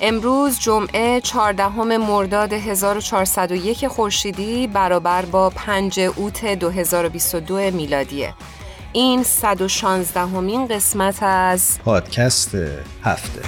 امروز جمعه 14 مرداد 1401 خورشیدی برابر با 5 اوت 2022 میلادیه. این 116 همین قسمت از پادکست هفته.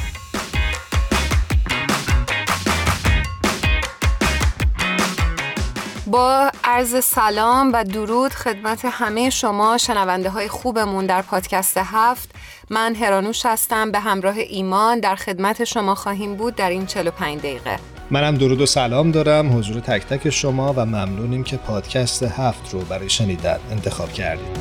با عرض سلام و درود خدمت همه شما شنونده های خوبمون در پادکست هفت. من هرانوش هستم به همراه ایمان در خدمت شما خواهیم بود در این 45 دقیقه. منم درود و سلام دارم حضور تک تک شما و ممنونیم که پادکست هفت رو برای شنیدن انتخاب کردید.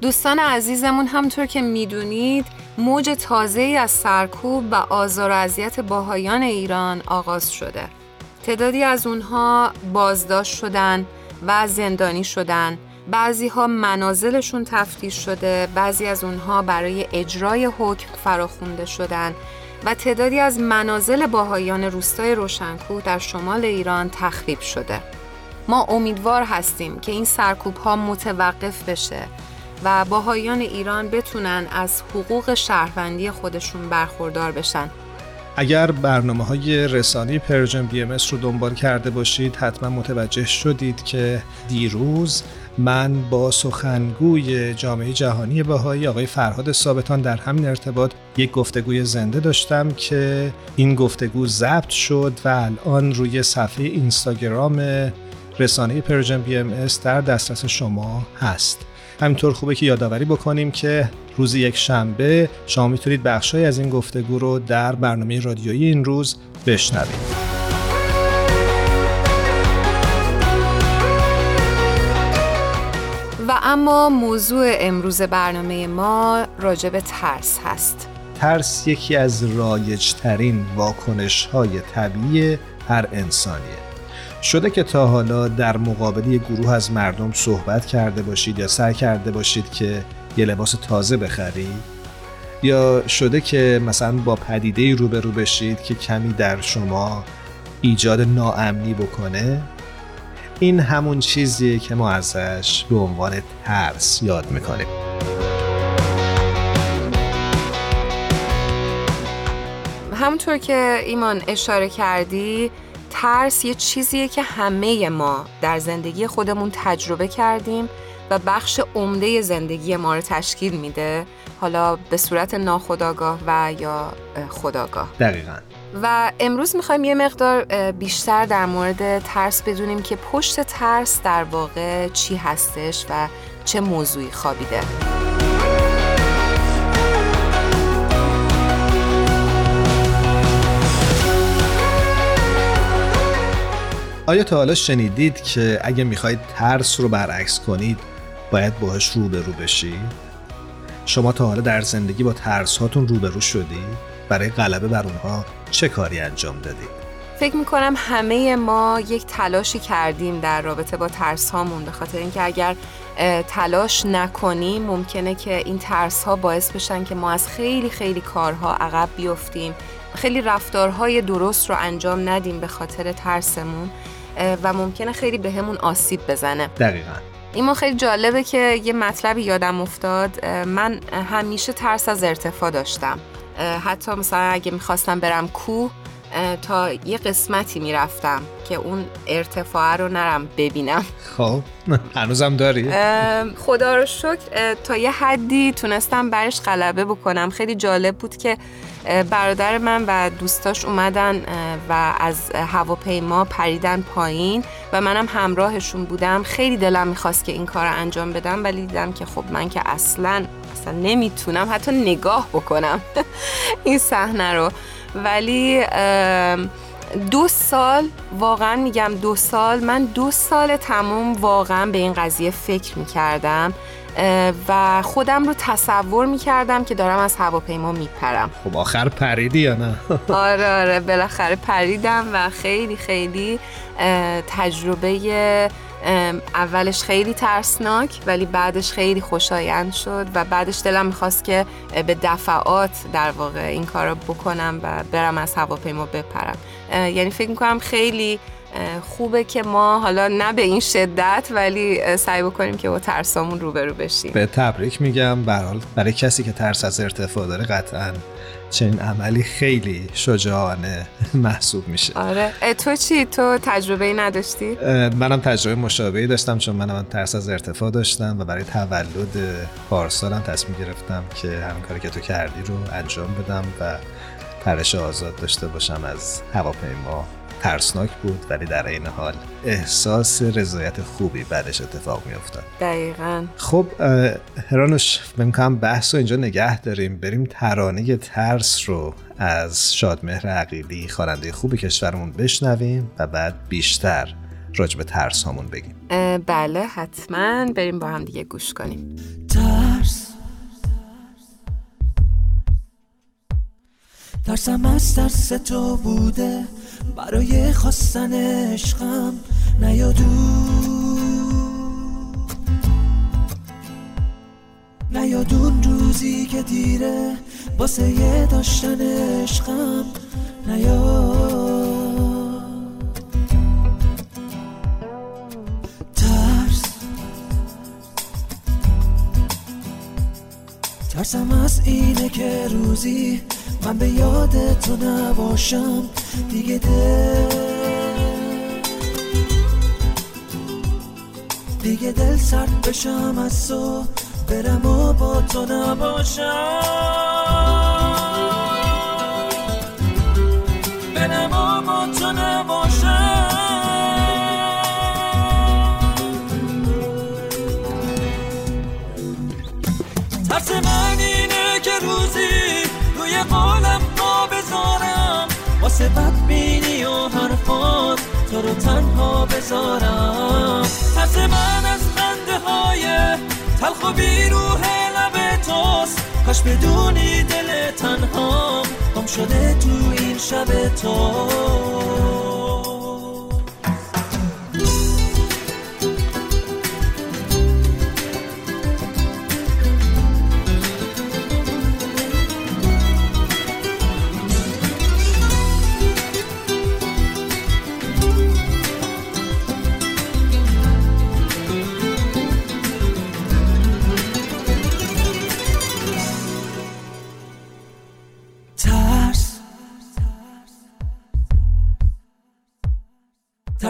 دوستان عزیزمون همطور که می‌دونید موج تازه از سرکوب و آزار و اذیت باهایان ایران آغاز شده. تعدادی از اونها بازداشت شدن و زندانی شدن. بعضی ها منازلشون تفتیش شده بعضی از اونها برای اجرای حکم فراخونده شدن و تعدادی از منازل بهاییان روستای روشنکوه در شمال ایران تخریب شده. ما امیدوار هستیم که این سرکوب ها متوقف بشه و بهاییان ایران بتونن از حقوق شهروندی خودشون برخوردار بشن. اگر برنامه های رسانه‌ی Persian BMS رو دنبال کرده باشید حتما متوجه شدید که دیروز من با سخنگوی جامعه جهانی بهایی آقای فرهاد ثابتان در همین ارتباط یک گفتگوی زنده داشتم که این گفتگو ضبط شد و الان روی صفحه اینستاگرام رسانه Persian BMS در دسترس شما هست. همینطور خوبه که یادآوری بکنیم که روز یکشنبه شما می‌تونید بخشای از این گفتگو رو در برنامه رادیویی این روز بشنوید. و اما موضوع امروز برنامه ما راجب ترس هست. ترس یکی از رایجترین واکنش های طبیعی هر انسانیه. شده که تا حالا در مقابل یک گروه از مردم صحبت کرده باشید یا سعی کرده باشید که یه لباس تازه بخرید؟ یا شده که مثلا با پدیده روبرو بشید که کمی در شما ایجاد ناامنی بکنه؟ این همون چیزیه که ما ازش به عنوان ترس یاد می‌کنیم. همونطور که ایمان اشاره کردی ترس یه چیزیه که همه ما در زندگی خودمون تجربه کردیم و بخش عمده زندگی ما رو تشکیل میده حالا به صورت ناخودآگاه و یا خداگاه دقیقا. و امروز می‌خوایم یه مقدار بیشتر در مورد ترس بدونیم که پشت ترس در واقع چی هستش و چه موضوعی خوابیده. آیا تا حالا شنیدید که اگه می‌خواید ترس رو برعکس کنید باید باهاش روبرو بشید؟ شما تا حالا در زندگی با ترس هاتون روبرو شدید؟ برای غلبه بر اونها چه کاری انجام دادید؟ فکر می‌کنم همه ما یک تلاشی کردیم در رابطه با ترس هامون به خاطر اینکه اگر تلاش نکنیم ممکنه که این ترس ها باعث بشن که ما از خیلی خیلی کارها عقب بیفتیم خیلی رفتارهای درست رو انجام ندیم به خاطر ترسمون و ممکنه خیلی به همون آسیب بزنه. دقیقا. این خیلی جالبه که یه مطلبی یادم افتاد. من همیشه ترس از ارتفاع داشتم. حتی مثلا اگه می‌خواستم برم کوه تا یه قسمتی می‌رفتم که اون ارتفاع رو نرم ببینم. خب هنوزم داری؟ خدا رو شکر تا یه حدی تونستم برش غلبه بکنم. خیلی جالب بود که برادر من و دوستاش اومدن و از هواپیما پریدن پایین و منم همراهشون بودم. خیلی دلم می‌خواست که این کار رو انجام بدم ولی دیدم که خب من که اصلا اصلا نمی‌تونم حتی نگاه بکنم این صحنه رو. ولی دو سال واقعا میگم دو سال من دو سال تموم واقعا به این قضیه فکر می‌کردم و خودم رو تصور می‌کردم که دارم از هواپیما میپرم خب آخر پریدی یا نه؟ آره آره بالاخره پریدم و خیلی خیلی تجربه اولش خیلی ترسناک ولی بعدش خیلی خوشایند شد و بعدش دلم می‌خواست که به دفعات در واقع این کار رو بکنم و برم از هواپیما بپرم. یعنی فکر می‌کنم خیلی خوبه که ما حالا نه به این شدت ولی سعی بکنیم که با ترسامون روبرو بشیم. به تبریک میگم. برحال برای کسی که ترس از ارتفاع داره قطعا چنین عملی خیلی شجاعانه محسوب میشه. آره. تو چی؟ تو تجربه نداشتی؟ منم تجربه مشابهی داشتم چون منم ترس از ارتفاع داشتم و برای تولد پارسالم تصمیم گرفتم که همین کاری که تو کردی رو انجام بدم و پرش آزاد داشته باشم از هواپیما ترسناک بود ولی در این حال احساس رضایت خوبی بعدش اتفاق می افتاد دقیقا. خب هرانوش بمکنم بحث رو اینجا نگه داریم. بریم ترانه ترس رو از شادمهر عقیلی خواننده خوب کشورمون بشنویم و بعد بیشتر راجب به ترس همون بگیم. بله حتما. بریم با هم دیگه گوش کنیم. ترس. ترسم از ترس تو بوده. برای خواستن عشقم نیادو. نیادون روزی که دیره واسه یه داشتن عشقم نیاد ترس. ترسم از اینه که روزی من به یاد تو نباشم دیگه دل. دیگه دل سرد بشم از تو برم و با تو نباشم. برم و با تو نباشم. واسه بدبینی و حرفات تو رو تنها بذارم. ترس من از خنده های تلخ و بیروه لب توست. کاش بدونی دل تنهام گم شده تو این شب تو.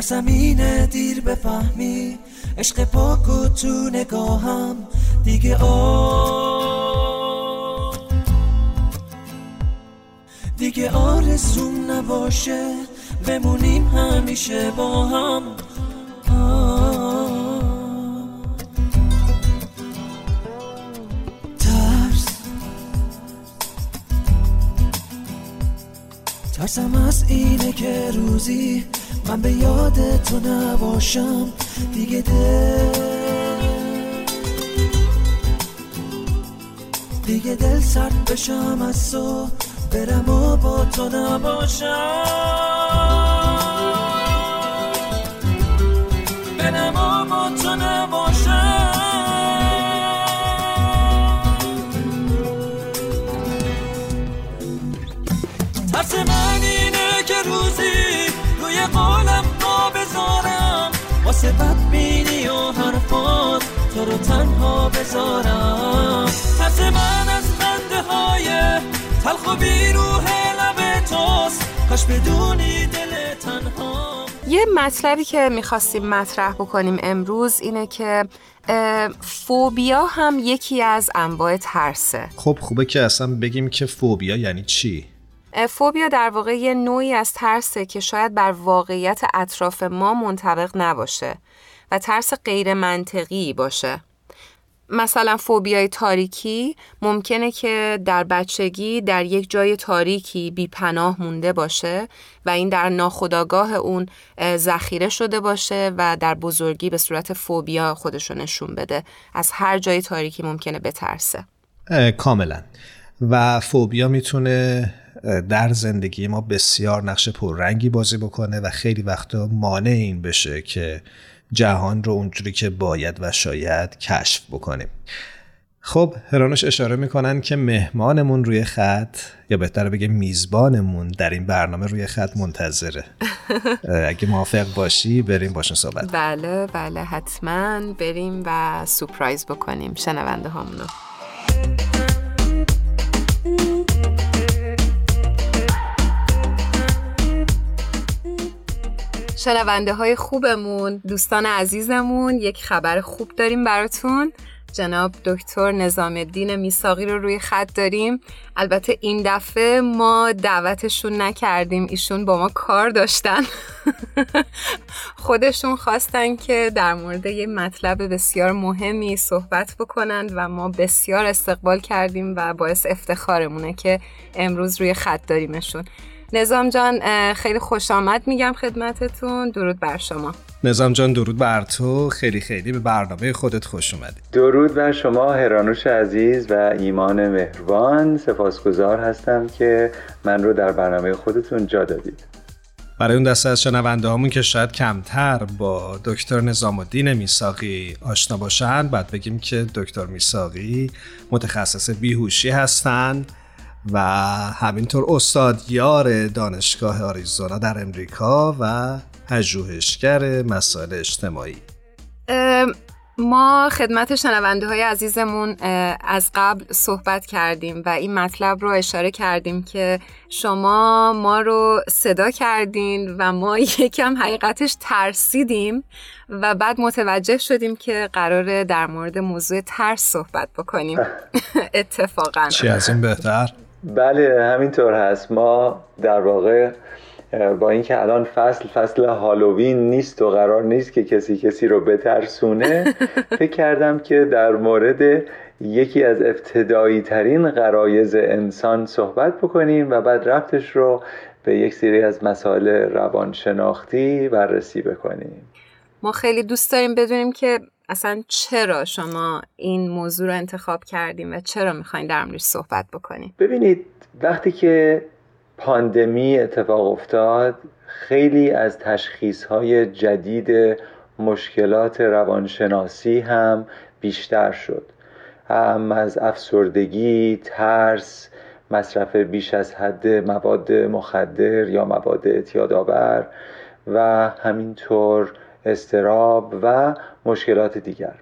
ترسم اینه دیر بفهمی. عشق پاک تو نگاهم. دیگه آه دیگه آرزوم نباشه. بمونیم همیشه با هم. ترس. ترسم از اینه که روزی من به یاد تو نباشم دیگه دل دیگه دل سرد بشم از تو برم و با تو نباشم. واسه بدبینی و حرفات تو رو تنها بذارم. ترس من از خنده های تلخ و بیروه لب توست. کاش بدونی دل تنها یه مطلبی که می‌خواستیم مطرح بکنیم امروز اینه که فوبیا هم یکی از انواع ترسه. خب خوبه که اصلا بگیم که فوبیا یعنی چی؟ فوبیا در واقع یه نوعی از ترسه که شاید بر واقعیت اطراف ما منطبق نباشه و ترس غیر منطقی باشه. مثلا فوبیای تاریکی ممکنه که در بچگی در یک جای تاریکی بی پناه مونده باشه و این در ناخودآگاه اون ذخیره شده باشه و در بزرگی به صورت فوبیا خودشو نشون بده. از هر جای تاریکی ممکنه بترسه. کاملا. و فوبیا می‌تونه در زندگی ما بسیار نقش پررنگی بازی بکنه و خیلی وقتا مانع این بشه که جهان رو اونجوری که باید و شاید کشف بکنیم. خب هرانوش اشاره می‌کنن که مهمانمون روی خط یا بهتر بگه میزبانمون در این برنامه روی خط منتظره. اگه موافق باشی بریم باشون صحبت بله بله حتما بریم و سپرایز بکنیم شنونده هامونو. شنونده های خوبمون دوستان عزیزمون یک خبر خوب داریم براتون. جناب دکتر نظام الدین میساقی رو روی خط داریم. البته این دفعه ما دعوتشون نکردیم ایشون با ما کار داشتن. خودشون خواستن که در مورد یه مطلب بسیار مهمی صحبت بکنند و ما بسیار استقبال کردیم و باعث افتخارمونه که امروز روی خط داریمشون. نظام جان خیلی خوش آمد میگم خدمتتون. درود بر شما. نظام جان درود بر تو. خیلی خیلی به برنامه خودت خوش اومدی. درود بر شما هرانوش عزیز و ایمان مهربان. سپاسگزار هستم که من رو در برنامه خودتون جا دادید. برای اون دسته از شنونده هامون که شاید کمتر با دکتر نظام الدین میساقی آشنا باشند بعد بگیم که دکتر میساقی متخصص بیهوشی هستند و همینطور استادیار دانشگاه آریزونا در امریکا و پژوهشگر مسائل اجتماعی. ما خدمت شنونده های عزیزمون از قبل صحبت کردیم و این مطلب رو اشاره کردیم که شما ما رو صدا کردین و ما یکم حقیقتش ترسیدیم و بعد متوجه شدیم که قراره در مورد موضوع ترس صحبت بکنیم. اتفاقا. چی از این بهتر؟ بله همینطور هست. ما در واقع با اینکه الان فصل فصل هالووین نیست و قرار نیست که کسی کسی رو بترسونه فکر کردم که در مورد یکی از ابتدایی ترین قرایز انسان صحبت بکنیم و بعد رفتش رو به یک سری از مسائل روانشناختی بررسی بکنیم. ما خیلی دوست داریم بدونیم که اصلا چرا شما این موضوع رو انتخاب کردیم و چرا می‌خواین در موردش صحبت بکنیم ببینید وقتی که پاندمی اتفاق افتاد خیلی از تشخیص های جدید مشکلات روانشناسی هم بیشتر شد. هم از افسردگی، ترس، مصرف بیش از حد مواد مخدر یا مواد اعتیادآور و همینطور استراب و مشکلات دیگر.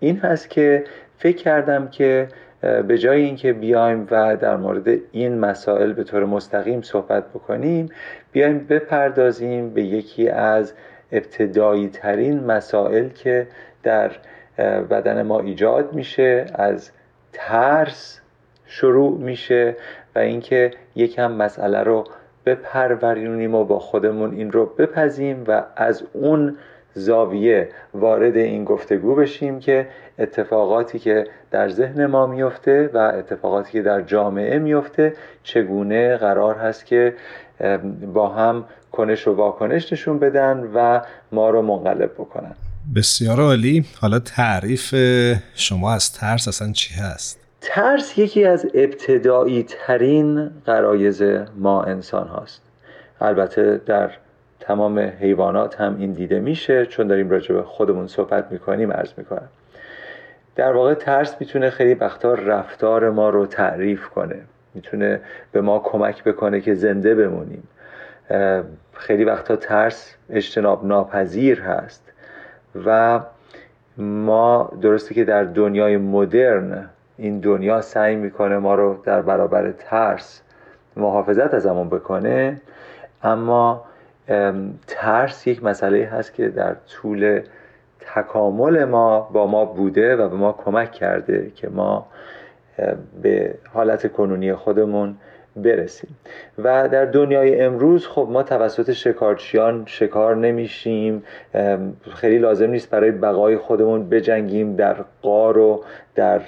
این هست که فکر کردم که به جای اینکه بیایم و در مورد این مسائل به طور مستقیم صحبت بکنیم بیایم بپردازیم به یکی از ابتدایی ترین مسائل که در بدن ما ایجاد میشه از ترس شروع میشه و اینکه یکم مسئله رو بپرورونیم و با خودمون این رو بپذیم و از اون زاویه وارد این گفتگو بشیم که اتفاقاتی که در ذهن ما میفته و اتفاقاتی که در جامعه میفته چگونه قرار هست که با هم کنش و واکنش نشون بدن و ما رو منقلب بکنن. بسیار عالی. حالا تعریف شما از ترس اصلا چی هست؟ ترس یکی از ابتدایی ترین قرایز ما انسان هاست. البته در تمام حیوانات هم این دیده میشه چون داریم راجع به خودمون صحبت می‌کنیم عرض می‌کنم. در واقع ترس می‌تونه خیلی وقتا رفتار ما رو تعریف کنه. می‌تونه به ما کمک بکنه که زنده بمونیم. خیلی وقتا ترس اجتناب ناپذیر هست و ما درسته که در دنیای مدرن این دنیا سعی می‌کنه ما رو در برابر ترس محافظت از همون بکنه اما ترس یک مسئله هست که در طول تکامل ما با ما بوده و به ما کمک کرده که ما به حالت کنونی خودمون برسیم. و در دنیای امروز خب ما توسط شکارچیان شکار نمیشیم. خیلی لازم نیست برای بقای خودمون بجنگیم در قار و در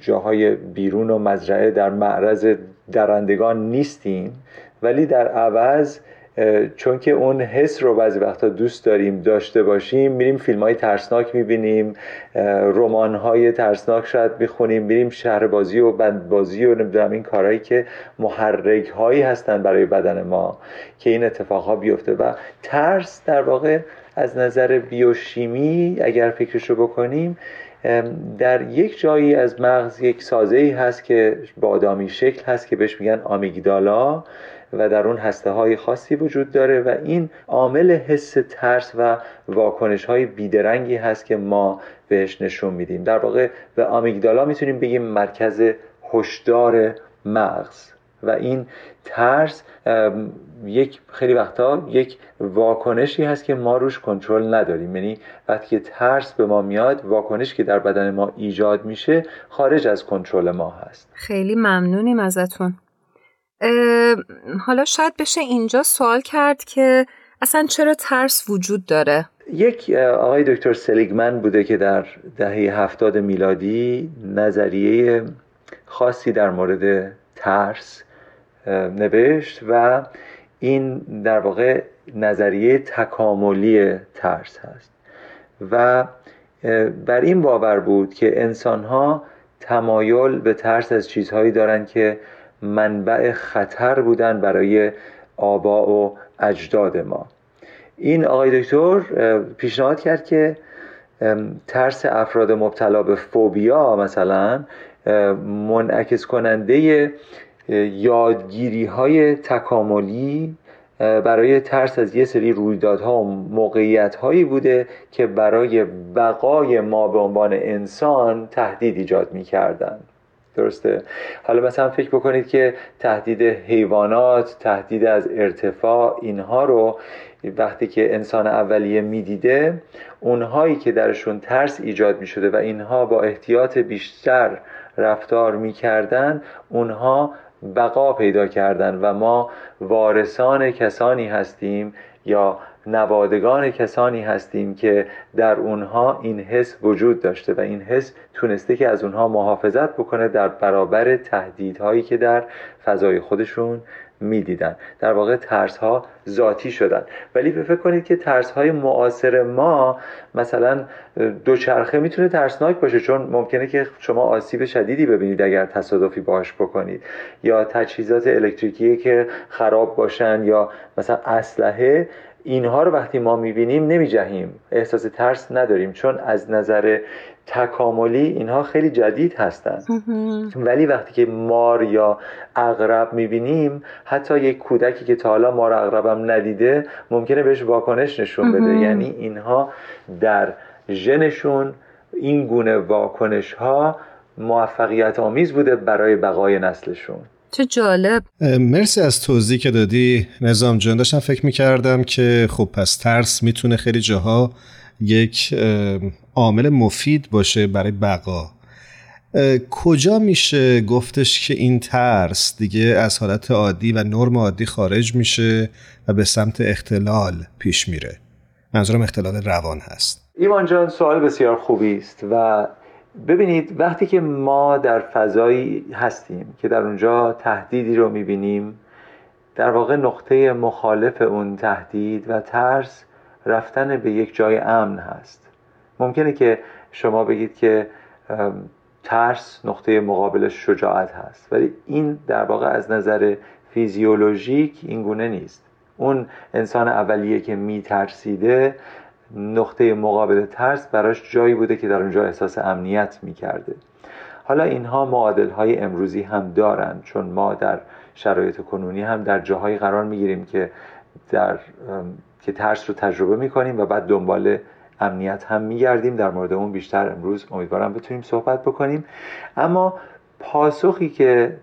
جاهای بیرون و مزرعه در معرض درندگان نیستیم. ولی در عوض چون که اون حس رو بعضی وقتا دوست داریم داشته باشیم میریم فیلم های ترسناک می‌بینیم رمان های ترسناک شاید می‌خونیم میریم شهربازی و بندبازی و نمی‌دونم این کارهایی که محرک هایی هستن برای بدن ما که این اتفاقها بیفته. و ترس در واقع از نظر بیوشیمی اگر فکرشو بکنیم در یک جایی از مغز یک سازه ای هست که بادامی شکل هست که بهش میگن آمیگدالا. و در اون هسته های خاصی وجود داره و این عامل حس ترس و واکنش های بیدرنگی هست که ما بهش نشون میدیم. در واقع به آمیگدالا می‌تونیم بگیم مرکز هشدار مغز و این ترس یک خیلی وقتا یک واکنشی هست که ما روش کنترل نداریم. یعنی وقتی که ترس به ما میاد واکنش که در بدن ما ایجاد میشه خارج از کنترل ما هست. خیلی ممنونیم ازتون. حالا شاید بشه اینجا سوال کرد که اصلا چرا ترس وجود داره؟ یک آقای دکتر سلیگمن بوده که در دهه هفتاد میلادی نظریه خاصی در مورد ترس نوشت و این در واقع نظریه تکاملی ترس هست و بر این باور بود که انسان ها تمایل به ترس از چیزهایی دارند که منبع خطر بودن برای آبا و اجداد ما این آقای دکتر پیشنهاد کرد که ترس افراد مبتلا به فوبیا مثلا منعکس کننده یادگیری های تکاملی برای ترس از یه سری رویدادها و موقعیت هایی بوده که برای بقای ما به عنوان انسان تهدید ایجاد می کردن. درسته. حالا مثلا فکر بکنید که تهدید حیوانات تهدید از ارتفاع اینها رو وقتی که انسان اولیه می‌دیده اونهایی که درشون ترس ایجاد می شده و اینها با احتیاط بیشتر رفتار می‌کردن اونها بقا پیدا کردن و ما وارثان کسانی هستیم یا نوادگان کسانی هستیم که در اونها این حس وجود داشته و این حس تونسته که از اونها محافظت بکنه در برابر تهدیدهایی که در فضای خودشون می‌دیدن. در واقع ترس ها ذاتی شدن. ولی فکر کنید که ترس های معاصر ما مثلا دوچرخه می‌تونه ترسناک باشه چون ممکنه که شما آسیب شدیدی ببینید اگر تصادفی باش بکنید. یا تجهیزات الکتریکی که خراب باشن یا مثلا اسلحه اینها رو وقتی ما می‌بینیم نمیجهیم. احساس ترس نداریم چون از نظر تکاملی اینها خیلی جدید هستند ولی وقتی که مار یا اغرب می‌بینیم حتی یک کودکی که تا حالا مار اغربم ندیده ممکنه بهش واکنش نشون بده. یعنی اینها در ژنشون این گونه واکنش ها موفقیت آمیز بوده برای بقای نسلشون. چه جالب. مرسی از توضیح که دادی. نظام جان داشتم فکر می‌کردم که خب پس ترس می‌تونه خیلی جاها یک عامل مفید باشه برای بقا. کجا میشه گفتش که این ترس دیگه از حالت عادی و نرم عادی خارج میشه و به سمت اختلال پیش میره؟ منظورم اختلال روان هست. ایمان جان سوال بسیار خوبی است و ببینید وقتی که ما در فضایی هستیم که در اونجا تهدیدی رو می‌بینیم در واقع نقطه مخالف اون تهدید و ترس رفتن به یک جای امن هست. ممکنه که شما بگید که ترس نقطه مقابل شجاعت هست ولی این در واقع از نظر فیزیولوژیک این گونه نیست. اون انسان اولیه که میترسیده نقطه مقابل ترس براش جایی بوده که در اونجا احساس امنیت می‌کرده. حالا اینها معادل های امروزی هم دارند چون ما در شرایط کنونی هم در جاهایی قرار می‌گیریم که در که ترس رو تجربه می‌کنیم و بعد دنبال امنیت هم میگردیم. در مورد اون بیشتر امروز امیدوارم بتونیم صحبت بکنیم. اما پاسخی که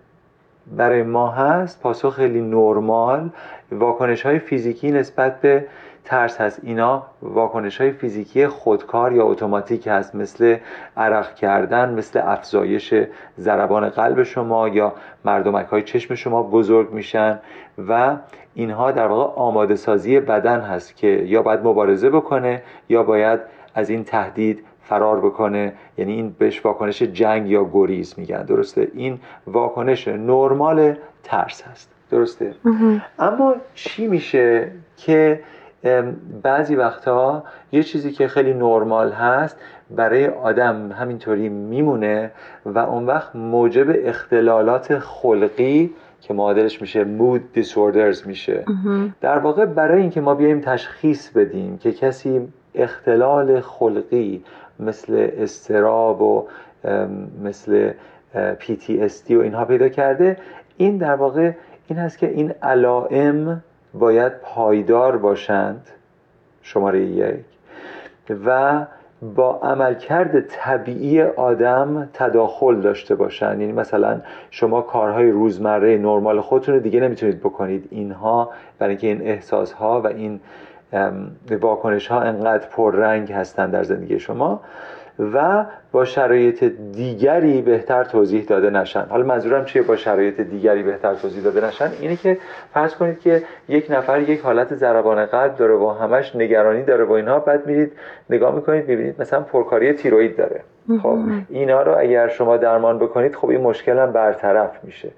برای ما هست پاسخ خیلی نرمال واکنش های فیزیکی نسبت به ترس هست اینا واکنش های فیزیکی خودکار یا اتوماتیک هست مثل عرق کردن مثل افزایش ضربان قلب شما یا مردمک های چشم شما بزرگ میشن و اینها در واقع آماده سازی بدن هست که یا باید مبارزه بکنه یا باید از این تهدید فرار بکنه. یعنی این بهش واکنش جنگ یا گریز میگن. درسته؟ این واکنش نرمال ترس هست. درسته؟ اما چی میشه که بعضی وقتها یه چیزی که خیلی نرمال هست برای آدم همینطوری میمونه و اون وقت موجب اختلالات خلقی که معادلش میشه mood disorders میشه. در واقع برای اینکه ما بیایم تشخیص بدیم که کسی اختلال خلقی مثل استراب و مثل PTSD و اینها پیدا کرده این در واقع این هست که این علائم باید پایدار باشند. شماره یک. و با عملکرد طبیعی آدم تداخل داشته باشند. یعنی مثلا شما کارهای روزمره نرمال خودتون رو دیگه نمی‌تونید بکنید. اینها برای اینکه این احساس ها و این واکنش ها انقدر پررنگ هستند در زندگی شما. و با شرایط دیگری بهتر توضیح داده نشن. حالا منظورم چیه با شرایط دیگری بهتر توضیح داده نشن؟ اینه که فرض کنید که یک نفر یک حالت ضربان قلب داره و همش نگرانی داره و اینها بعد میرید نگاه می‌کنید می‌بینید مثلا پرکاری تیروید داره. خب اینا رو اگر شما درمان بکنید خب این مشکل هم برطرف میشه.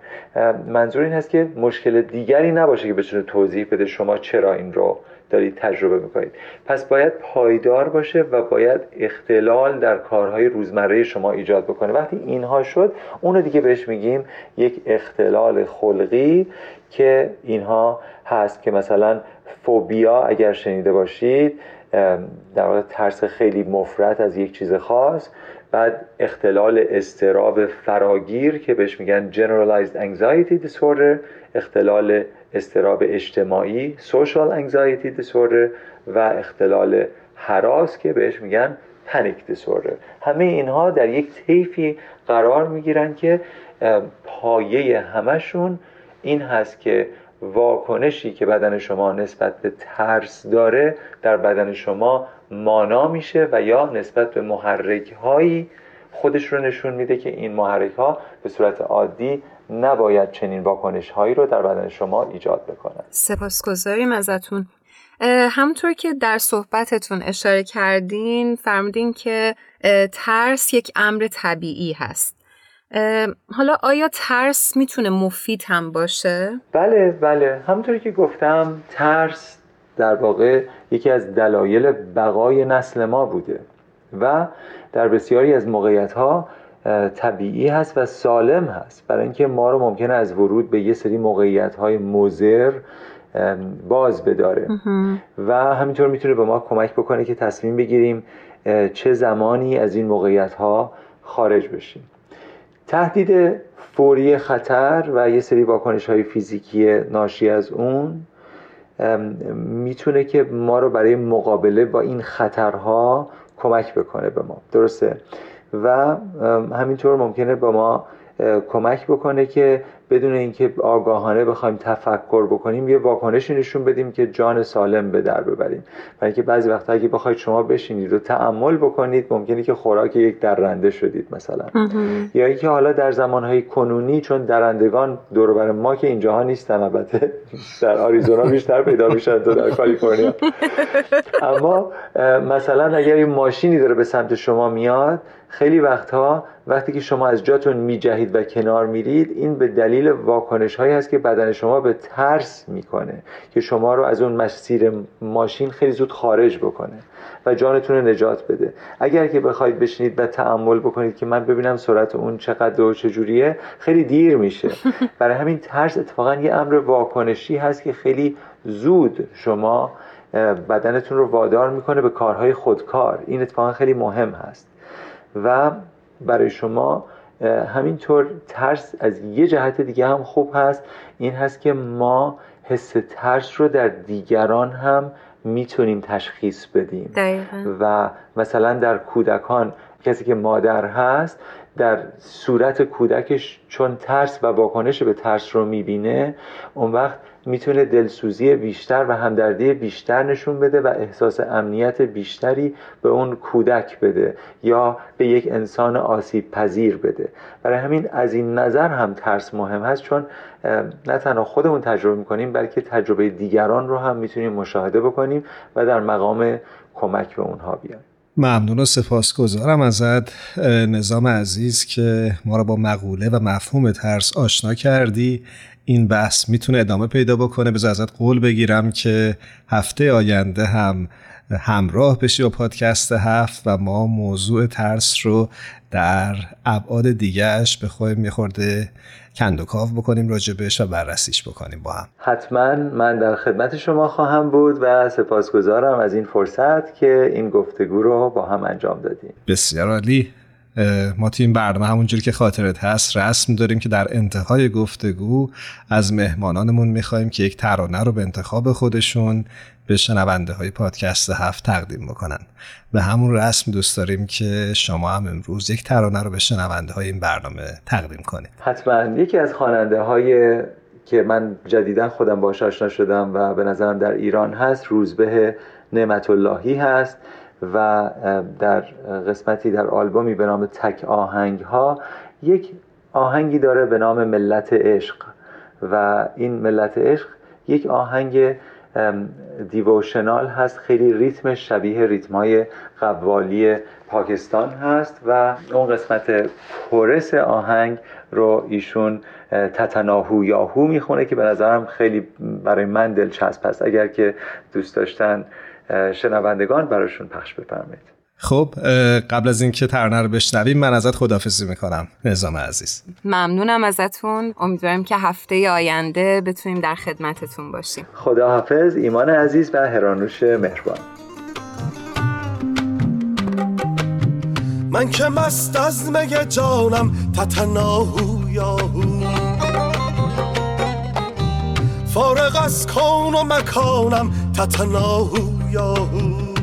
منظور این هست که مشکل دیگری نباشه که بتونه توضیح بده شما چرا این رو دارید تجربه می‌کنید پس باید پایدار باشه و باید اختلال در کارهای روزمره شما ایجاد بکنه. وقتی اینها شد اونو دیگه بهش میگیم یک اختلال خلقی که اینها هست که مثلا فوبیا اگر شنیده باشید در واقع ترس خیلی مفرد از یک چیز خاص. بعد اختلال استراب فراگیر که بهش میگن generalized anxiety disorder اختلال استراب اجتماعی social anxiety disorder و اختلال حراس که بهش میگن panic disorder. همه اینها در یک طیفی قرار می‌گیرن که پایه همشون این هست که واکنشی که بدن شما نسبت به ترس داره در بدن شما مانا میشه و یا نسبت به محرک هایی خودش رو نشون میده که این محرک ها به صورت عادی نباید چنین واکنش هایی رو در بدن شما ایجاد بکنن سپاسگزاریم ازتون. همونطور که در صحبتتون اشاره کردین فرمودین که ترس یک امر طبیعی هست. حالا آیا ترس می‌تونه مفید هم باشه؟ بله بله. همونطوری که گفتم ترس در واقع یکی از دلایل بقای نسل ما بوده و در بسیاری از موقعیت ها طبیعی هست و سالم هست. برای اینکه ما رو ممکنه از ورود به یه سری موقعیت های مزر باز بداره. و همینطور می‌تونه به ما کمک بکنه که تصمیم بگیریم چه زمانی از این موقعیت ها خارج بشیم. تهدید فوری خطر و یه سری واکنش های فیزیکی ناشی از اون می‌تونه که ما رو برای مقابله با این خطرها کمک بکنه به ما. درسته؟ و همینطور ممکنه با ما کمک بکنه که بدون اینکه آگاهانه بخوایم تفکر بکنیم یه واکنشی نشون بدیم که جان سالم به در ببریم. و اینکه بعضی وقتا اگه بخواید شما بشینید و تعمل بکنید ممکنه که خوراک یک درنده شدید مثلا. یا اینکه حالا در زمانهای کنونی چون درندگان دور ما که اینجاها نیستن البته در آریزونا بیشتر پیدا میشن تو در کالیفرنیا. اما مثلا اگر یه ماشینی داره به سمت شما میاد خیلی وقتها وقتی که شما از جاتون میجهید و کنار میرید این به دلیل واکنش هایی هست که بدن شما به ترس می‌کنه که شما رو از اون مسیر ماشین خیلی زود خارج بکنه و جانتون رو نجات بده. اگر که بخواید بشینید و تعمل بکنید که من ببینم سرعت اون چقدر و چجوریه خیلی دیر میشه. برای همین ترس اتفاقا یه امر واکنشی هست که خیلی زود شما بدنتون رو وادار می‌کنه به کارهای خودکار. این اتفاقا خیلی مهم هست. و برای شما همینطور ترس از یه جهت دیگه هم خوب هست. این هست که ما حس ترس رو در دیگران هم می‌تونیم تشخیص بدیم. و مثلا در کودکان کسی که مادر هست در صورت کودکش چون ترس و واکنش به ترس رو می‌بینه اون وقت می‌تونه دلسوزی بیشتر و همدردی بیشتر نشون بده و احساس امنیت بیشتری به اون کودک بده یا به یک انسان آسیب پذیر بده. برای همین از این نظر هم ترس مهم هست چون نه تنها خودمون تجربه می‌کنیم بلکه تجربه دیگران رو هم می‌تونیم مشاهده بکنیم و در مقام کمک به اونها بیایم. ممنون و سپاسگزارم ازت نظام عزیز که ما را با مقوله و مفهوم ترس آشنا کردی. این بحث می‌تونه ادامه پیدا بکنه. بذار ازت قول بگیرم که هفته آینده هم همراه بشی با پادکست هفت و ما موضوع ترس رو در ابعاد دیگهش بخوایم میخورده کند و کاف بکنیم راجبش و بررسیش بکنیم با هم. حتما من در خدمت شما خواهم بود و سپاسگزارم از این فرصت که این گفتگو رو با هم انجام دادیم. بسیار عالی. ما تو این برنامه همونجوری که خاطرت هست رسم داریم که در انتهای گفتگو از مهمانانمون می‌خوایم که یک ترانه رو به انتخاب خودشون به شنونده های پادکست هفت تقدیم بکنن. به همون رسم دوست داریم که شما هم امروز یک ترانه رو به شنونده های این برنامه تقدیم کنید. حتما. یکی از خواننده های که من جدیدا خودم باش آشنا شدم و به نظرم در ایران هست روزبه نعمت اللهی هست. و در قسمتی در آلبومی به نام تک آهنگ ها یک آهنگی داره به نام ملت عشق و این ملت عشق یک آهنگ دیووشنال هست خیلی ریتم شبیه ریتم های قوالی پاکستان هست و اون قسمت کورس آهنگ رو ایشون تتناهو یاهو می‌خونه که به نظرم خیلی برای من دلچسب هست اگر که دوست داشتن شنوندگان براشون پخش بفرمایید. خب قبل از اینکه ترانه رو بشنویم من ازت خدافزی می‌کنم نظام عزیز. ممنونم ازتون. امیدوارم که هفته آینده بتونیم در خدمتتون باشیم. خداحافظ ایمان عزیز و هرانوش مهربان. من که مست از مگه جانم تتناهو یاهو فارغ از کون و مکانم تتناهو یاهو.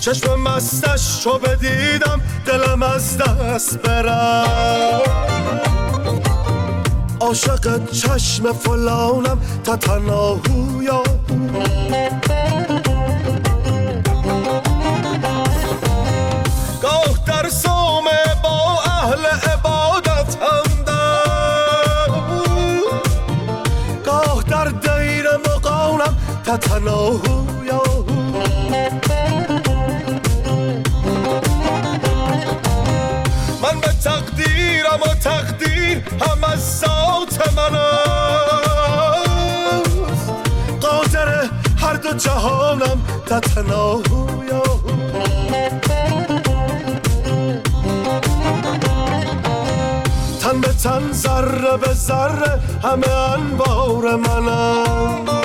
چشم مستش چو بدیدم دلم از دست برم. عاشق چشم فلانم تتناهو یاهو. تتناهو یاهو من به تقدیرم و تقدیر هم از ذات من قادر هر دو جهانم تتناهو یاهو تن به تن ذره به ذره همه انبار منم.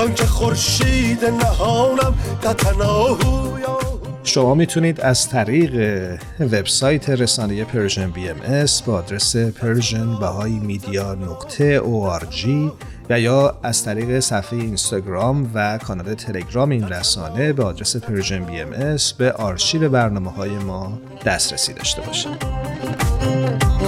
زان که خورشید نهانم شما می‌تونید از طریق وبسایت رسانه Persian BMS با آدرس Persian Bahai Media نقطه و یا از طریق صفحه اینستاگرام و کانال تلگرام این رسانه به آدرس Persian BMS به آرشیو برنامه های ما دسترسی داشته باشید.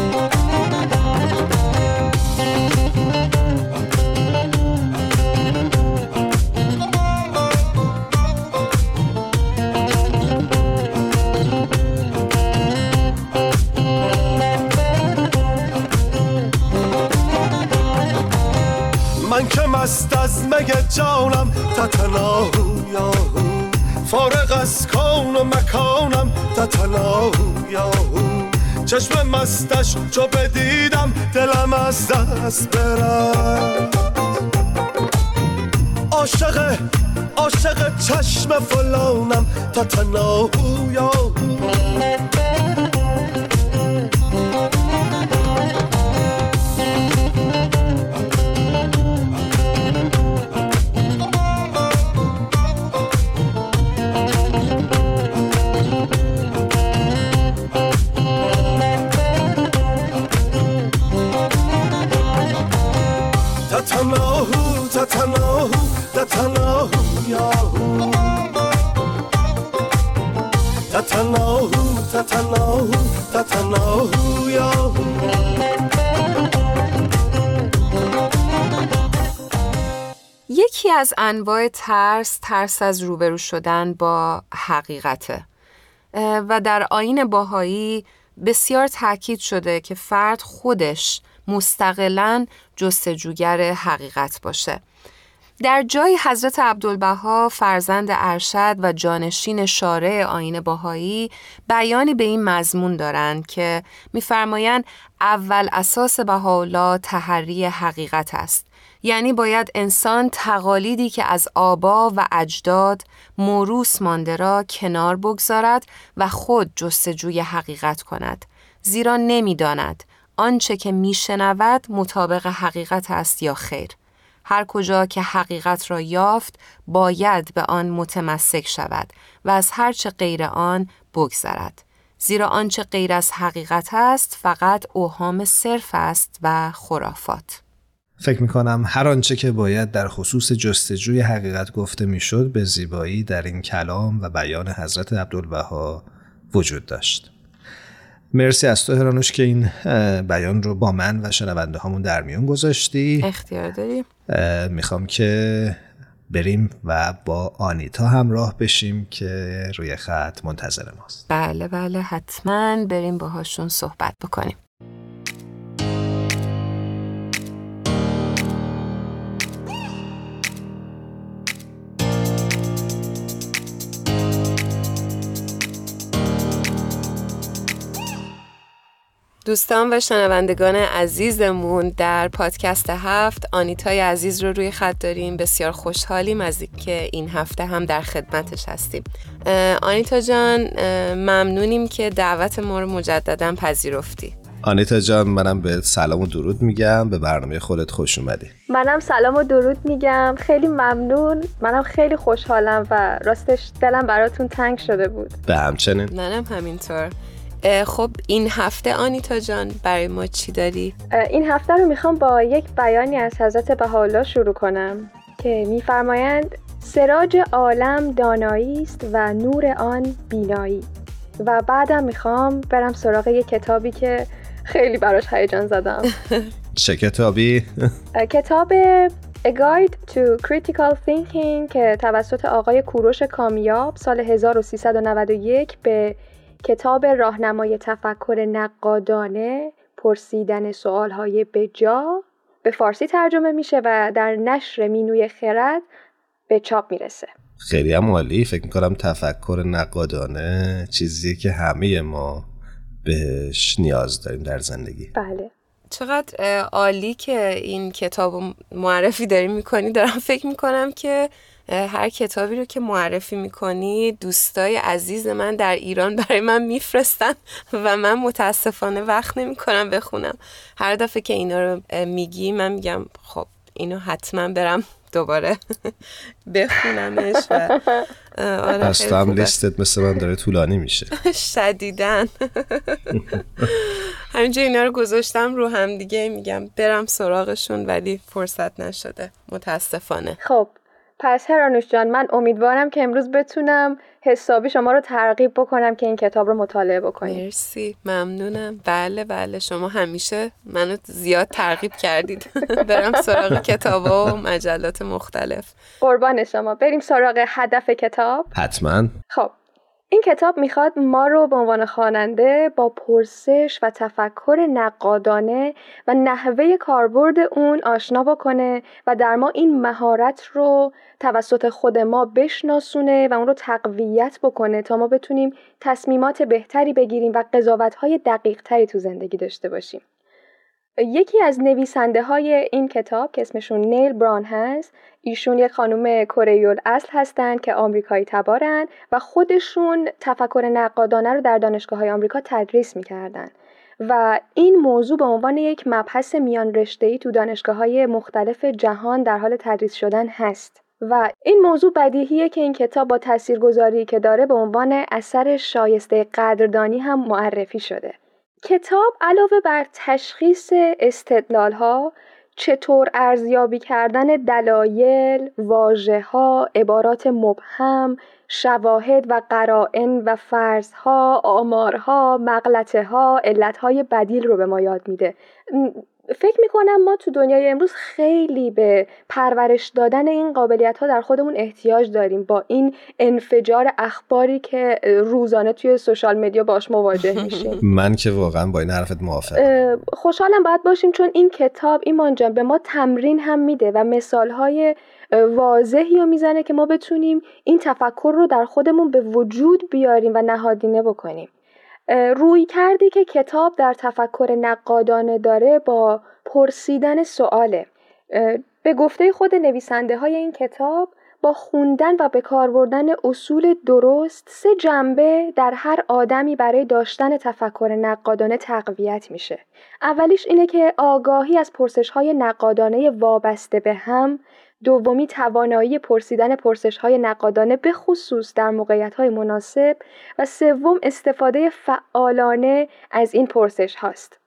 جانم تتناهو یاهو فارغ از کون و مکانم تتناهو یاهو چشم مستش چو بدیدم دلم از دست برم. عاشق عاشق چشم فلانم تتناهو یاهو از انواع ترس ترس از روبرو شدن با حقیقته. و در آین باهایی بسیار تاکید شده که فرد خودش مستقلا جستجوگر حقیقت باشه. در جای حضرت عبدالبها فرزند ارشد و جانشین شارع آین باهایی بیانی به این مضمون دارند که میفرمایند اول اساس بهاءالله تحری حقیقت است. یعنی باید انسان تقالیدی که از آبا و اجداد موروس مانده را کنار بگذارد و خود جستجوی حقیقت کند. زیرا نمی‌داند آنچه که میشنود مطابق حقیقت است یا خیر. هر کجا که حقیقت را یافت باید به آن متمسک شود و از هرچه غیر آن بگذرد. زیرا آنچه غیر از حقیقت است فقط اوهام صرف است و خرافات. فکر می‌کنم هر آنچه که باید در خصوص جستجوی حقیقت گفته می‌شد به زیبایی در این کلام و بیان حضرت عبدالبها وجود داشت. مرسی از تو هرانوش که این بیان رو با من و شنونده هامون در میون گذاشتی. اختیار داریم می‌خوام که بریم و با آنیتا همراه بشیم که روی خط منتظر ماست. بله بله حتما بریم باهاشون صحبت بکنیم. دوستان و شنوندگان عزیزمون در پادکست هفت آنیتای عزیز رو روی خط داریم. بسیار خوشحالیم از اینکه این هفته هم در خدمتش هستیم. آنیتا جان ممنونیم که دعوت ما رو مجددا پذیرفتی. آنیتا جان منم به سلام و درود میگم. به برنامه خودت خوش اومدی. منم سلام و درود میگم. خیلی ممنون. منم خیلی خوشحالم و راستش دلم براتون تنگ شده بود. به همچنین. منم همینطور. خب این هفته آنیتا جان برای ما چی داری؟ این هفته رو می‌خوام با یک بیانی از حضرت بهاءالله شروع کنم که میفرمایند سراج عالم دانایی است و نور آن بینایی و بعدم می‌خوام برم سراغ یک کتابی که خیلی براش هیجان زدم چه کتابی؟ کتاب A Guide to Critical Thinking که توسط آقای کوروش کامیاب سال 1391 به کتاب راهنمای تفکر نقادانه پرسیدن سوالهای بجا. به فارسی ترجمه میشه و در نشر مینوی خرد به چاپ می‌رسه. خیلی هم عالی. فکر می‌کنم تفکر نقادانه چیزی که همه ما بهش نیاز داریم در زندگی. بله. چقدر عالی که این کتاب معرفی داری می‌کنی. دارم فکر می‌کنم که هر کتابی رو که معرفی می‌کنی دوستای عزیز من در ایران برای من میفرستن و من متاسفانه وقت نمی‌کنم بخونم. هر دفعه که اینا رو میگی من میگم خب اینو حتما برم دوباره بخونمش و آره هم لیستت مثل من داره طولانی میشه. شدیدن همینجا اینا رو گذاشتم رو هم دیگه میگم برم سراغشون ولی فرصت نشده. متاسفانه. خب پس هرانوش جان من امیدوارم که امروز بتونم حسابی شما رو ترغیب بکنم که این کتاب رو مطالعه بکنید مرسی ممنونم. بله بله. شما همیشه منو زیاد ترغیب کردید. برم سراغ کتاب و مجلات مختلف. قربان شما. بریم سراغ هدف کتاب. حتما. خب. این کتاب می‌خواد ما رو به عنوان خواننده با پرسش و تفکر نقادانه و نحوه کاربرد اون آشنا بکنه و در ما این مهارت رو توسط خود ما بشناسونه و اون رو تقویت بکنه تا ما بتونیم تصمیمات بهتری بگیریم و قضاوتهای دقیق تری تو زندگی داشته باشیم. یکی از نویسنده های این کتاب که اسمشون نیل بران هست ایشون یک خانم کره اصل هستند که آمریکایی تبارن و خودشون تفکر نقادانه رو در دانشگاه های آمریکا تدریس می‌کردن. و این موضوع به عنوان یک مبحث میان ای تو دانشگاه های مختلف جهان در حال تدریس شدن هست. و این موضوع بدیهیه که این کتاب با تاثیرگذاری که داره به عنوان اثر شایسته قدردانی هم معرفی شده. کتاب علاوه بر تشخیص استدلال ها چطور ارزیابی کردن دلایل، واژه ها، عبارات مبهم، شواهد و قرائن و فرضها، آمارها، مغلطه ها، علتهای بدیل رو به ما یاد میده. فکر می‌کنم ما تو دنیای امروز خیلی به پرورش دادن این قابلیت ها در خودمون احتیاج داریم با این انفجار اخباری که روزانه توی سوشال مدیا باش مواجه میشیم. من که واقعا با این حرفت موافقم. خوشحالم باید باشیم چون این کتاب ایمان جان به ما تمرین هم میده و مثال های واضحی رو می‌زنه که ما بتونیم این تفکر رو در خودمون به وجود بیاریم و نهادینه بکنیم. روی کردی که کتاب در تفکر نقادانه داره با پرسیدن سواله به گفته خود نویسنده های این کتاب با خوندن و به کار بردن اصول درست سه جنبه در هر آدمی برای داشتن تفکر نقادانه تقویت میشه. اولیش اینه که آگاهی از پرسش های نقادانه وابسته به هم دومی توانایی پرسیدن پرسش های نقادانه به خصوص در موقعیت های مناسب و سوم استفاده فعالانه از این پرسش هاست.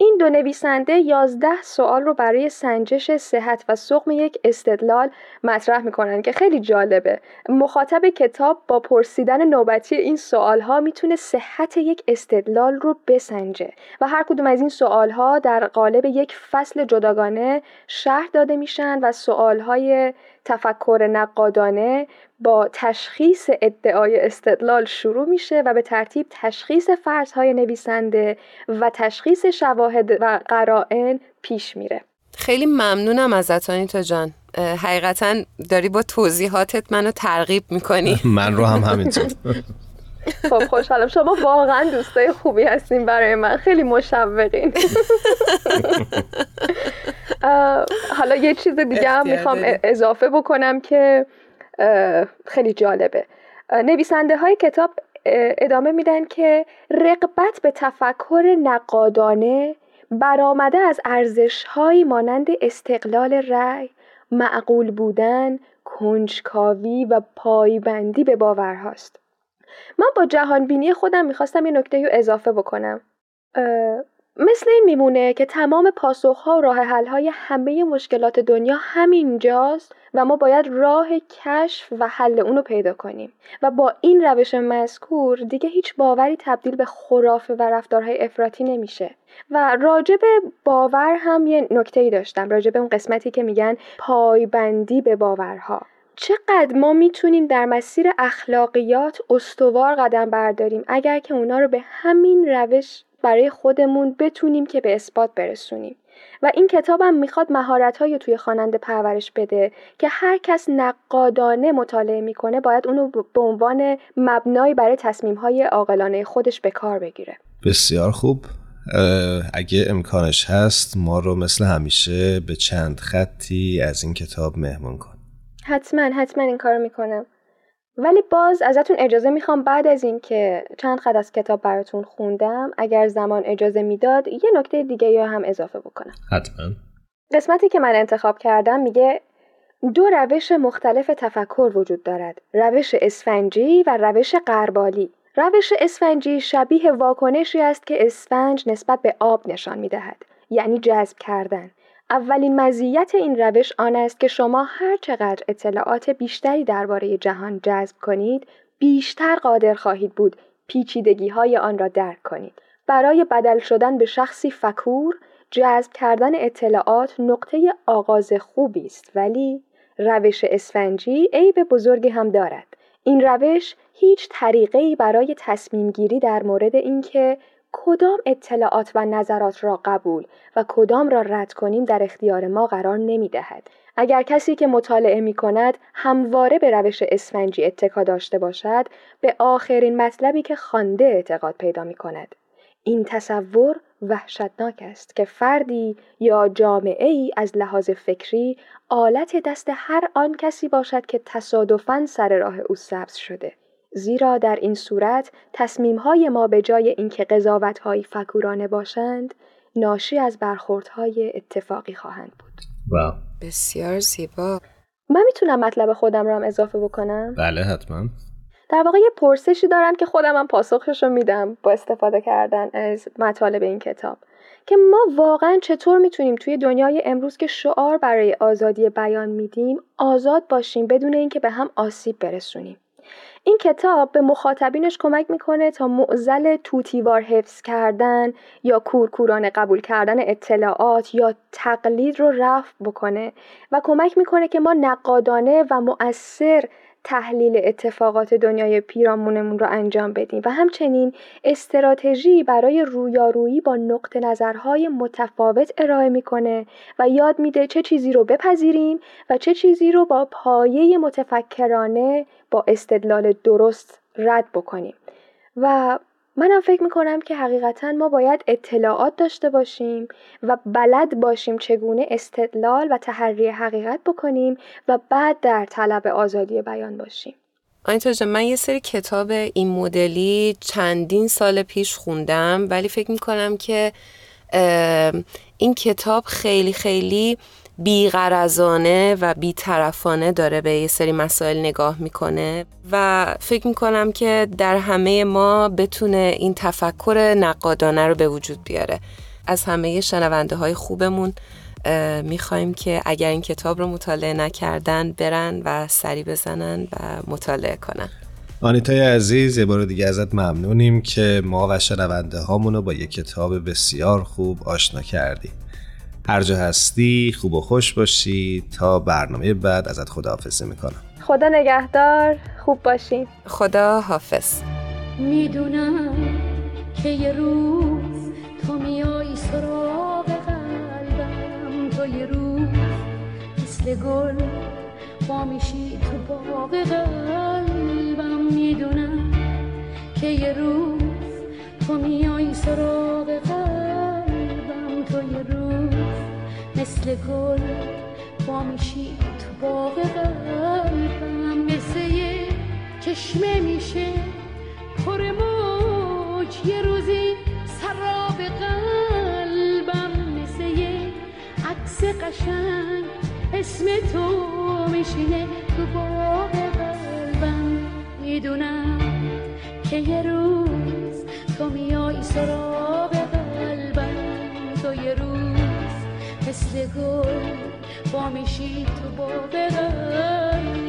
این دو نویسنده یازده سوال رو برای سنجش صحت و سقم یک استدلال مطرح می‌کنن که خیلی جالبه. مخاطب کتاب با پرسیدن نوبتی این سوال ها می‌تونه صحت یک استدلال رو بسنجه و هر کدوم از این سوال ها در قالب یک فصل جداگانه شرح داده میشن و سوال های تفکر نقادانه با تشخیص ادعای استدلال شروع میشه و به ترتیب تشخیص فرضهای نویسنده و تشخیص شواهد و قرائن پیش میره. خیلی ممنونم ازت آنیتا جان. حقیقتا داری با توضیحاتت منو ترغیب می‌کنی. من رو هم همینطور. خب خوشحالم. شما واقعا دوستای خوبی هستین برای من. خیلی مشوقین. حالا یه چیز دیگه هم می‌خوام اضافه بکنم که خیلی جالبه نویسنده های کتاب ادامه میدن که رقبت به تفکر نقادانه برآمده از ارزش مانند استقلال رأی، معقول بودن، کنجکاوی و پایبندی به باورهاست. من با جهان بینی خودم می‌خواستم یه نکته رو اضافه بکنم. مثل این میمونه که تمام پاسخها و راه حلهای همه مشکلات دنیا همینجاست و ما باید راه کشف و حل اونو پیدا کنیم. و با این روش مذکور دیگه هیچ باوری تبدیل به خرافه و رفتارهای افراطی نمیشه. و راجب باور هم یه نکته ای داشتم راجب اون قسمتی که میگن پایبندی به باورها. چقدر ما می‌تونیم در مسیر اخلاقیات استوار قدم برداریم؟ اگر که اونا رو به همین روش برای خودمون بتونیم که به اثبات برسونیم. و این کتابم می‌خواد مهارت توی خواننده پرورش بده که هر کس نقادانه مطالعه می‌کنه باید اونو به عنوان مبنایی برای تصمیم های عاقلانه خودش به کار بگیره. بسیار خوب. اگه امکانش هست ما رو مثل همیشه به چند خطی از این کتاب مهمون کن. حتما حتما این کارو می‌کنم. ولی باز ازتون اجازه می‌خوام بعد از اینکه چند خط از کتاب براتون خوندم اگر زمان اجازه می‌داد یه نکته دیگه یا هم اضافه بکنم. حتما. قسمتی که من انتخاب کردم میگه دو روش مختلف تفکر وجود دارد. روش اسفنجی و روش قربالی روش اسفنجی شبیه واکنشی است که اسفنج نسبت به آب نشان می‌دهد یعنی جذب کردن. اولین مزیت این روش آن است که شما هر چقدر اطلاعات بیشتری درباره جهان جذب کنید بیشتر قادر خواهید بود پیچیدگی های آن را درک کنید. برای بدل شدن به شخصی فکور جذب کردن اطلاعات نقطه آغاز خوبی است. ولی روش اسفنجی عیب بزرگی هم دارد. این روش هیچ طریقه برای تصمیم گیری در مورد اینکه کدام اطلاعات و نظرات را قبول و کدام را رد کنیم در اختیار ما قرار نمی دهد. اگر کسی که مطالعه می کند همواره به روش اسفنجی اتکا داشته باشد به آخرین مطلبی که خوانده اعتقاد پیدا می کند. این تصور وحشتناک است که فردی یا جامعه ای از لحاظ فکری آلت دست هر آن کسی باشد که تصادفاً سر راه او سبز شده. زیرا در این صورت های ما به جای اینکه قضاوتهایی فکورانه باشند ناشی از برخوردهای اتفاقی خواهند بود. واو. بسیار زیبا. من می‌تونم مطلب خودم رو هم اضافه بکنم؟ بله حتما. در واقع یه پرسشی دارم که خودم هم پاسخش رو میدم با استفاده کردن از مطالب این کتاب. که ما واقعا چطور می‌تونیم توی دنیای امروز که شعار برای آزادی بیان میدیم آزاد باشیم بدون اینکه به هم آسیب برسونیم؟ این کتاب به مخاطبینش کمک می‌کنه تا معزل توتیوار حفظ کردن یا کورکورانه قبول کردن اطلاعات یا تقلید رو رفع بکنه و کمک می‌کنه که ما نقادانه و مؤثر تحلیل اتفاقات دنیای پیرامونمون رو انجام بدیم و همچنین استراتژی برای رویارویی با نقط نظرهای متفاوت ارائه می‌کنه و یاد میده چه چیزی رو بپذیریم و چه چیزی رو با پایه متفکرانه با استدلال درست رد بکنیم. و منم فکر می‌کنم که حقیقتا ما باید اطلاعات داشته باشیم و بلد باشیم چگونه استدلال و تحری حقیقت بکنیم و بعد در طلب آزادی بیان باشیم. آنیتا من یه سری کتاب این مدلی چندین سال پیش خوندم ولی فکر می‌کنم که این کتاب خیلی خیلی بیغرزانه و بیطرفانه داره به یه سری مسائل نگاه می‌کنه و فکر می‌کنم که در همه ما بتونه این تفکر نقادانه رو به وجود بیاره. از همه شنونده های خوبمون می‌خوایم که اگر این کتاب رو مطالعه نکردن برن و سری بزنن و مطالعه کنن. آنیتای عزیز یه بار دیگه ازت ممنونیم که ما و شنونده هامون با یک کتاب بسیار خوب آشنا کردیم. هر جا هستی خوب و خوش باشی. تا برنامه بعد ازت خداحافظی می‌کنم. خدا نگهدار. خوب باشین. خدا حافظ. می‌دونم که یه روز تو میای سراغ قلبم. تو یه روز مثل گل با میشی تو باغ قلبم. می‌دونم که یه روز تو میای سراغ مثل گل با میشی تو باغ قلبم مثل یه چشمه میشه پر موج. یه روزی سراب قلبم مثل یه عکس قشنگ اسم تو میشینه تو باغ قلبم می‌دونم که یه روز تو میای سراب مثل گل با میشی تو باغ قلبم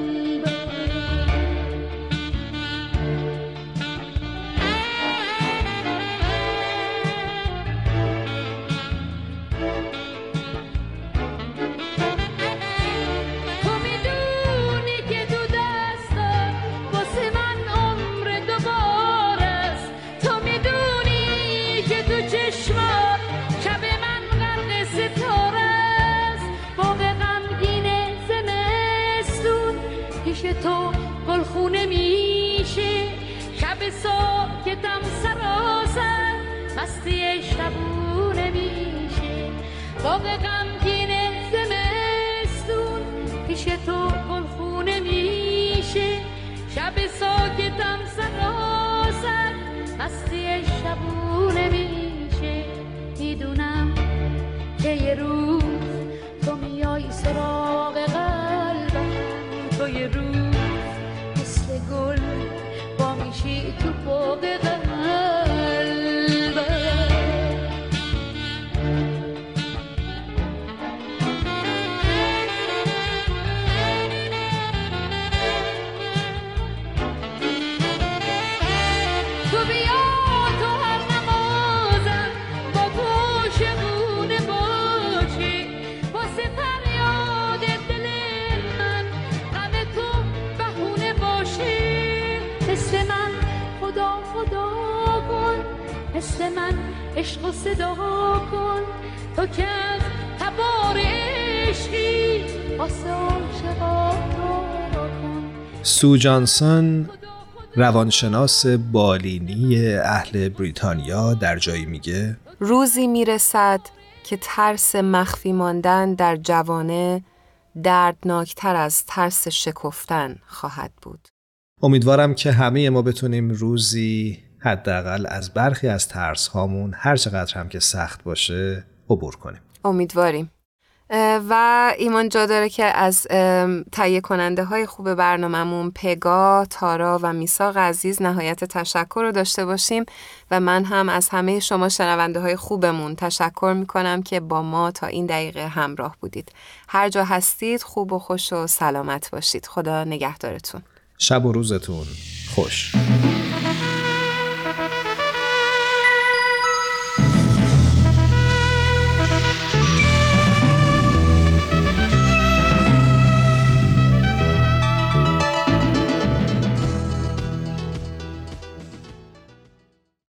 مثل من عشق و صدا کن. تو که از تبار عشقی واسه عاشقا کن. سو جانسون روانشناس بالینی اهل بریتانیا در جایی میگه. روزی می‌رسد که ترس مخفی ماندن در جوانه دردناکتر از ترس شکفتن خواهد بود. امیدوارم که همه ما بتونیم روزی حداقل از برخی از ترس هامون هر چقدر هم که سخت باشه عبور کنیم. امیدواریم. و ایمان جا داره که از تهیه کننده های خوب برنامهمون پگا، تارا و میساق عزیز نهایت تشکر رو داشته باشیم و من هم از همه شما شنونده های خوبمون تشکر می‌کنم که با ما تا این دقیقه همراه بودید. هر جا هستید خوب و خوش و سلامت باشید. خدا نگهدارتون. شب و روزتون خوش